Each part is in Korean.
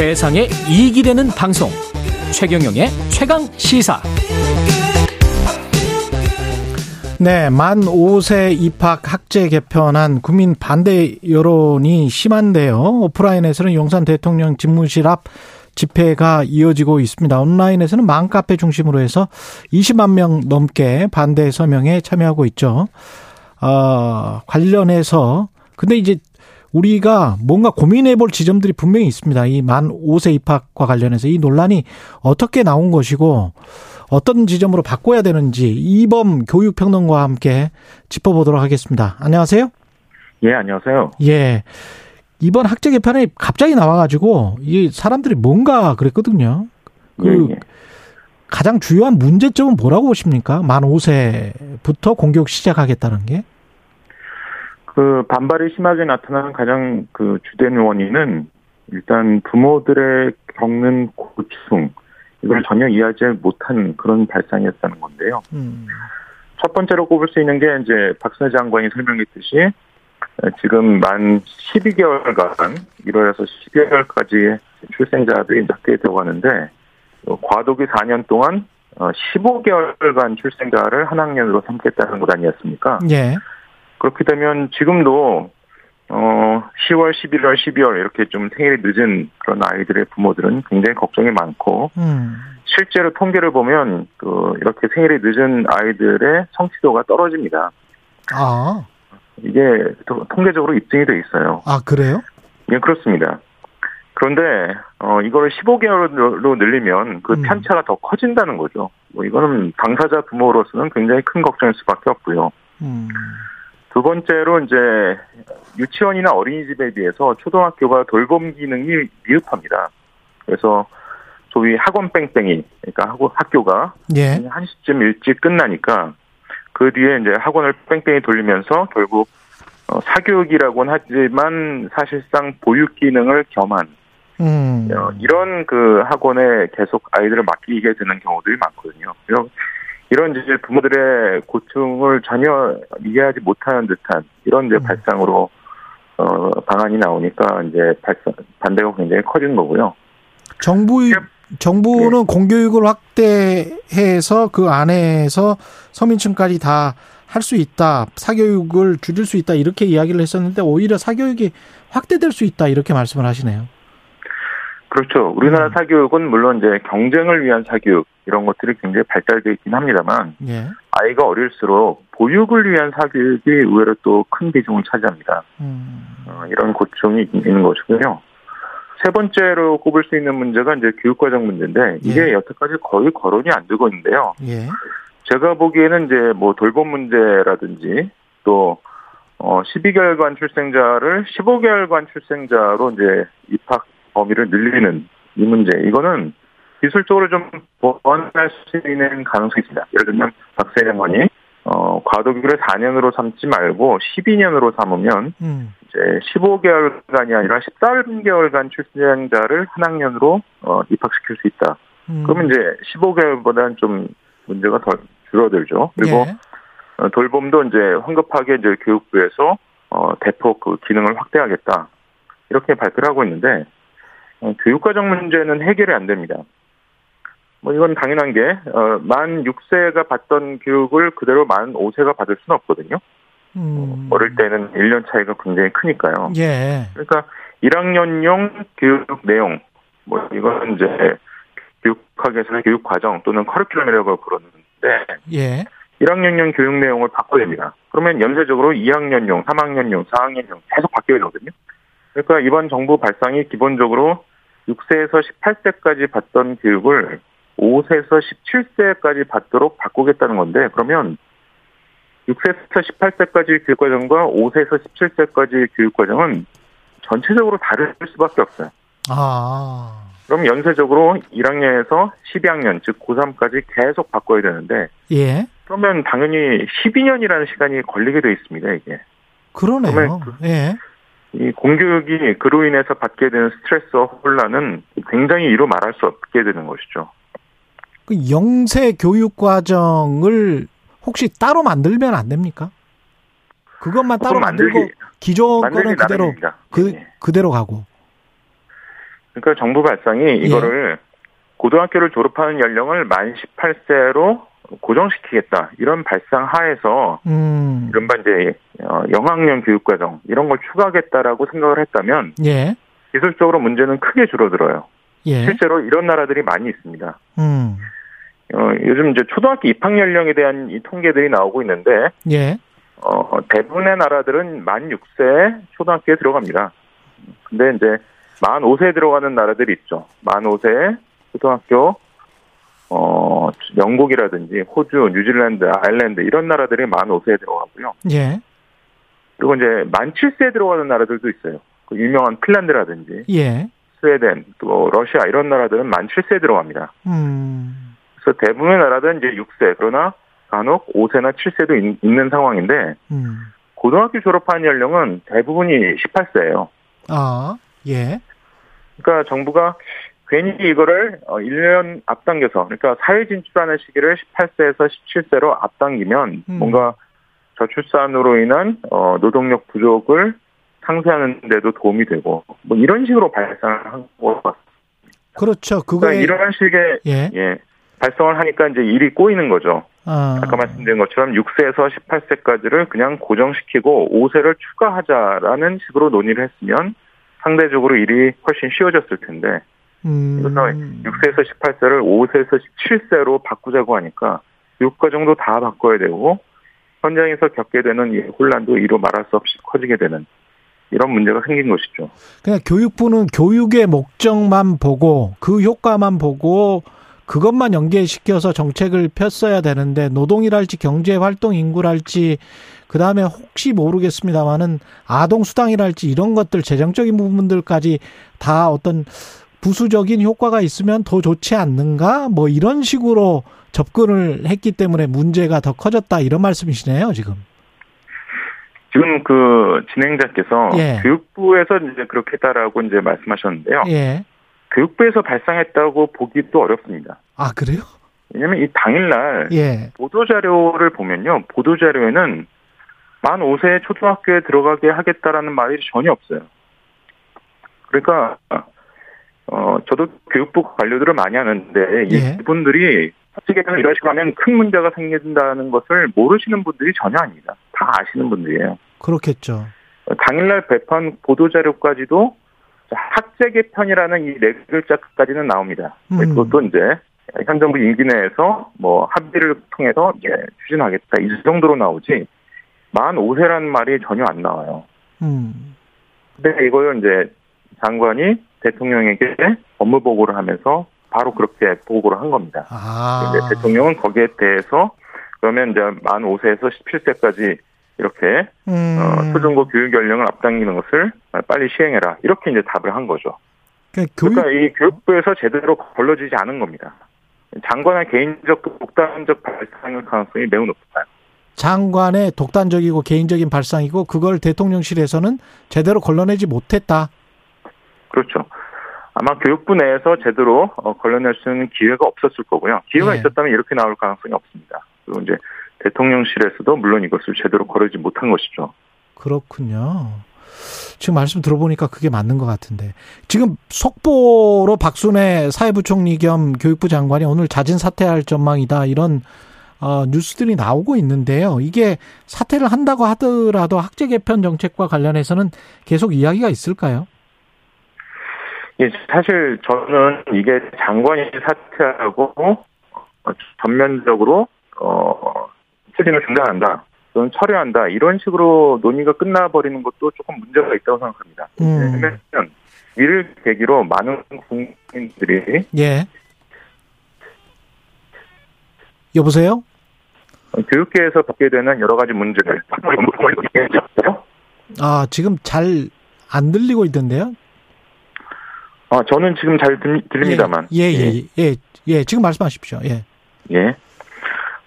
세상에 이익이 되는 방송 최경영의 최강 시사 네, 만 5세 입학 학제 개편안 국민 반대 여론이 심한데요. 오프라인에서는 용산 대통령 집무실 앞 집회가 이어지고 있습니다. 온라인에서는 맘카페 중심으로 해서 20만 명 넘게 반대 서명에 참여하고 있죠. 어, 관련해서 근데 이제 우리가 뭔가 고민해 볼 지점들이 분명히 있습니다. 이 만 5세 입학과 관련해서 이 논란이 어떻게 나온 것이고 어떤 지점으로 바꿔야 되는지 이범 교육평론가와 함께 짚어보도록 하겠습니다. 안녕하세요. 예, 안녕하세요. 예. 이번 학제 개편에 갑자기 나와가지고 이 사람들이 뭔가 그랬거든요. 그 예, 예. 가장 주요한 문제점은 뭐라고 보십니까? 만 5세부터 공교육 시작하겠다는 게? 그 반발이 심하게 나타나는 가장 그 주된 원인은 일단 부모들의 겪는 고충 이걸 전혀 이해하지 못한 그런 발상이었다는 건데요. 음. 첫 번째로 꼽을 수 있는 게 이제 박순애 장관이 설명했듯이 지금 만 12개월간 1월에서 12월까지 출생자들이 낮게 들어가는데 과도기 4년 동안 15개월간 어, 출생자를 한 학년으로 삼겠다는 것 아니었습니까? 예. 그렇게 되면 지금도 어 10월, 11월, 12월 이렇게 좀 생일이 늦은 그런 아이들의 부모들은 굉장히 걱정이 많고 음. 실제로 통계를 보면 그 이렇게 생일이 늦은 아이들의 성취도가 떨어집니다. 아 이게 통계적으로 입증이 돼 있어요. 아 그래요? 예 그렇습니다. 그런데 어 이거를 15개월로 늘리면 그 음. 편차가 더 커진다는 거죠. 뭐 이거는 당사자 부모로서는 굉장히 큰 걱정일 수밖에 없고요. 음. 두 번째로 이제 유치원이나 어린이집에 비해서 초등학교가 돌봄 기능이 미흡합니다. 그래서 소위 학원 뺑뺑이, 그러니까 학교가 예. 한 시쯤 일찍 끝나니까 그 뒤에 이제 학원을 뺑뺑이 돌리면서 결국 어, 사교육이라고는 하지만 사실상 보육 기능을 겸한 음. 어, 이런 그 학원에 계속 아이들을 맡기게 되는 경우들이 많거든요. 이런 이제 부모들의 고충을 전혀 이해하지 못하는 듯한 이런 이제 음. 발상으로 어 방안이 나오니까 이제 발상 반대가 굉장히 커진 거고요. 정부 정부는 네. 공교육을 확대해서 그 안에서 서민층까지 다 할 수 있다, 사교육을 줄일 수 있다 이렇게 이야기를 했었는데 오히려 사교육이 확대될 수 있다 이렇게 말씀을 하시네요. 그렇죠. 우리나라 음. 사교육은 물론 이제 경쟁을 위한 사교육 이런 것들이 굉장히 발달되어 있긴 합니다만 예. 아이가 어릴수록 보육을 위한 사교육이 의외로 또 큰 비중을 차지합니다. 음. 어, 이런 고충이 있는 것이고요. 세 번째로 꼽을 수 있는 문제가 이제 교육과정 문제인데 이게 예. 여태까지 거의 거론이 안 되고 있는데요. 예. 제가 보기에는 이제 뭐 돌봄 문제라든지 또 어, 12개월간 출생자를 15개월간 출생자로 이제 입학 범위를 늘리는 이 문제 이거는 기술적으로 좀 보완할 수 있는 가능성이 있습니다. 예를 들면 박세 장관이 어, 과도기를 4년으로 삼지 말고 12년으로 삼으면 음. 이제 15개월간이 아니라 13개월간 출생자를 한 학년으로 어, 입학시킬 수 있다. 음. 그러면 이제 15개월보다는 좀 문제가 더 줄어들죠. 그리고 예. 어, 돌봄도 이제 황급하게 이제 교육부에서 어, 대폭 그 기능을 확대하겠다. 이렇게 발표를 하고 있는데 어, 교육과정 문제는 해결이 안 됩니다. 뭐 이건 당연한 게, 어, 만 6세가 받던 교육을 그대로 만 5세가 받을 수는 없거든요. 음. 어, 어릴 때는 1년 차이가 굉장히 크니까요. 예. 그러니까 1학년용 교육 내용, 뭐 이건 이제 교육학에서는 교육 과정 또는 커리큘럼이라고 부르는데, 예. 1학년용 교육 내용을 바꿔야 됩니다. 그러면 연쇄적으로 2학년용, 3학년용, 4학년용 계속 바뀌어야 되거든요. 그러니까 이번 정부 발상이 기본적으로 6세에서 18세까지 받던 교육을 5세에서 17세까지 받도록 바꾸겠다는 건데 그러면 6세에서 18세까지 교육과정과 5세에서 17세까지 교육과정은 전체적으로 다를 수밖에 없어요. 아. 그럼 연쇄적으로 1학년에서 12학년, 즉 고3까지 계속 바꿔야 되는데. 예. 그러면 당연히 12년이라는 시간이 걸리게 돼 있습니다, 이게. 그러네요. 그, 예. 이 공교육이 그로 인해서 받게 되는 스트레스와 혼란은 굉장히 이루 말할 수 없게 되는 것이죠. 그 영세 교육 과정을 혹시 따로 만들면 안 됩니까? 그것만 따로 만들고 기존 거는 그대로 그 네. 그대로 가고. 그러니까 정부 발상이 이거를 고등학교를 졸업하는 연령을 만 18세로 고정시키겠다 이런 발상 하에서 음. 이른바 이제 어, 영학년 교육과정 이런 걸 추가하겠다라고 생각을 했다면 예. 기술적으로 문제는 크게 줄어들어요. 예. 실제로 이런 나라들이 많이 있습니다. 음. 어, 요즘 이제 초등학교 입학 연령에 대한 이 통계들이 나오고 있는데 예. 어, 대부분의 나라들은 만 6세에 초등학교에 들어갑니다. 근데 이제 만 5세에 들어가는 나라들이 있죠. 만 5세에 초등학교 어, 영국이라든지 호주, 뉴질랜드, 아일랜드 이런 나라들이 만 5세에 들어가고요. 예. 그리고 이제 만 7세에 들어가는 나라들도 있어요. 그 유명한 핀란드라든지 예. 스웨덴, 또 러시아 이런 나라들은 만 7세에 들어갑니다. 음. 그래서 대부분의 나라들은 이제 6세, 그러나 간혹 5세나 7세도 있, 있는 상황인데 음. 고등학교 졸업한 연령은 대부분이 18세예요. 아. 예. 그러니까 정부가 괜히 이거를 1년 앞당겨서 그러니까 사회 진출하는 시기를 18세에서 17세로 앞당기면 음. 뭔가 저출산으로 인한 어, 노동력 부족을 상쇄하는 데도 도움이 되고 뭐 이런 식으로 발상을 한것 같습니다. 그렇죠. 그러니까 그거에 이런 식의 예. 예 발성을 하니까 이제 일이 꼬이는 거죠. 아. 아까 말씀드린 것처럼 6세에서 18세까지를 그냥 고정시키고 5세를 추가하자라는 식으로 논의를 했으면 상대적으로 일이 훨씬 쉬워졌을 텐데 음. 그래서 6세에서 18세를 5세에서 17세로 바꾸자고 하니까 교육과정도 다 바꿔야 되고 현장에서 겪게 되는 이 혼란도 이루 말할 수 없이 커지게 되는 이런 문제가 생긴 것이죠. 그냥 교육부는 교육의 목적만 보고 그 효과만 보고 그것만 연계시켜서 정책을 폈어야 되는데 노동이랄지 경제 활동 인구랄지 그 다음에 혹시 모르겠습니다만은 아동 수당이랄지 이런 것들 재정적인 부분들까지 다 어떤 부수적인 효과가 있으면 더 좋지 않는가? 뭐 이런 식으로 접근을 했기 때문에 문제가 더 커졌다 이런 말씀이시네요, 지금. 지금 그 진행자께서 예. 교육부에서 이제 그렇게 했다라고 이제 말씀하셨는데요. 예. 교육부에서 발상했다고 보기도 어렵습니다. 아, 그래요? 왜냐하면 이 당일날 예. 보도 자료를 보면요, 보도 자료에는 만 5세 초등학교에 들어가게 하겠다라는 말이 전혀 없어요. 그러니까 어 저도 교육부 관료들을 많이 하는데 예. 이분들이 어떻게 이런 식으로 하면 큰 문제가 생긴다는 것을 모르시는 분들이 전혀 아닙니다. 다 아시는 분들이에요. 그렇겠죠. 당일날 배포한 보도 자료까지도 학제 개편이라는 이 네 글자까지는 나옵니다. 음. 그것도 이제 현 정부 임기 내에서 뭐 합의를 통해서 이제 추진하겠다 이 정도로 나오지 만 5세라는 말이 전혀 안 나와요. 음. 근데 이걸 이제 장관이 대통령에게 업무 보고를 하면서 바로 그렇게 보고를 한 겁니다. 아. 대통령은 거기에 대해서 그러면 이제 만 5세에서 17세까지 이렇게 음. 어, 초중고 교육 연령을 앞당기는 것을 빨리 시행해라 이렇게 이제 답을 한 거죠. 그러니까 교육 그러니까 이 교육부에서 제대로 걸러지지 않은 겁니다. 장관의 개인적 독단적 발상일 가능성이 매우 높아요. 장관의 독단적이고 개인적인 발상이고 그걸 대통령실에서는 제대로 걸러내지 못했다. 그렇죠. 아마 교육부 내에서 제대로 어, 걸러낼 수 있는 기회가 없었을 거고요. 기회가 예. 있었다면 이렇게 나올 가능성이 없습니다. 그리고 이제 대통령실에서도 물론 이것을 제대로 거르지 못한 것이죠. 그렇군요. 지금 말씀 들어보니까 그게 맞는 것 같은데 지금 속보로 박순애 사회부총리 겸 교육부 장관이 오늘 자진 사퇴할 전망이다 이런 어, 뉴스들이 나오고 있는데요. 이게 사퇴를 한다고 하더라도 학제 개편 정책과 관련해서는 계속 이야기가 있을까요? 예, 사실 저는 이게 장관이 사퇴하고 어, 전면적으로 어, 추진을 중단한다. 또는 철회한다. 이런 식으로 논의가 끝나버리는 것도 조금 문제가 있다고 생각합니다. 음. 왜냐하면 이를 계기로 많은 국민들이 예. 여보세요? 교육계에서 겪게 되는 여러 가지 문제를 아, 지금 잘 안 들리고 있던데요? 아, 저는 지금 잘 들, 들립니다만. 예, 예, 예, 예, 예, 지금 말씀하십시오. 예. 예.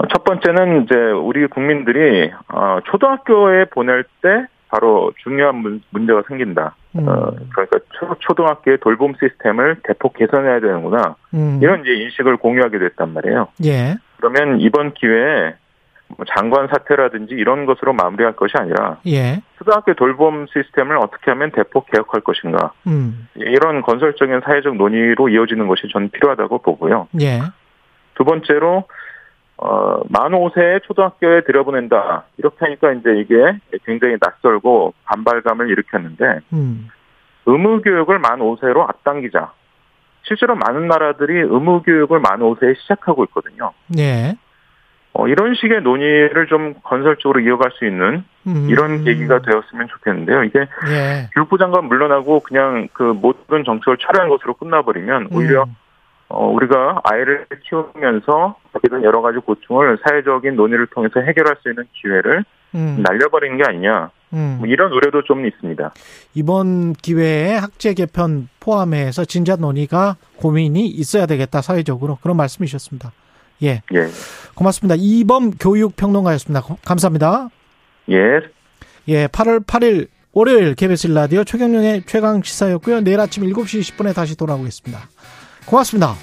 어, 첫 번째는 이제 우리 국민들이 어, 초등학교에 보낼 때 바로 중요한 문, 문제가 생긴다. 음. 어, 그러니까 초, 초등학교의 돌봄 시스템을 대폭 개선해야 되는구나. 음. 이런 이제 인식을 공유하게 됐단 말이에요. 예. 그러면 이번 기회에 뭐 장관 사퇴라든지 이런 것으로 마무리할 것이 아니라 예. 초등학교 돌봄 시스템을 어떻게 하면 대폭 개혁할 것인가. 음. 이런 건설적인 사회적 논의로 이어지는 것이 저는 필요하다고 보고요. 예. 두 번째로 어, 만 5세에 초등학교에 들여보낸다. 이렇게 하니까 이제 이게 굉장히 낯설고 반발감을 일으켰는데, 음. 의무교육을 만 5세로 앞당기자. 실제로 많은 나라들이 의무교육을 만 5세에 시작하고 있거든요. 예. 어, 이런 식의 논의를 좀 건설적으로 이어갈 수 있는 음. 이런 계기가 되었으면 좋겠는데요. 이게 예. 교육부 장관 물러나고 그냥 그 모든 정책을 철회한 것으로 끝나버리면 오히려 음. 어, 우리가 아이를 키우면서 어떻게든 여러 가지 고충을 사회적인 논의를 통해서 해결할 수 있는 기회를 음. 날려버린 게 아니냐. 음. 뭐 이런 우려도 좀 있습니다. 이번 기회에 학제 개편 포함해서 진짜 논의가 고민이 있어야 되겠다 사회적으로 그런 말씀이셨습니다. 예, 예. 고맙습니다. 이범 교육평론가였습니다. 고- 감사합니다. 예. 예, 8월 8일 월요일 KBS 라디오 최경영의 최강 시사였고요. 내일 아침 7시 20분에 다시 돌아오겠습니다. 고맙습니다.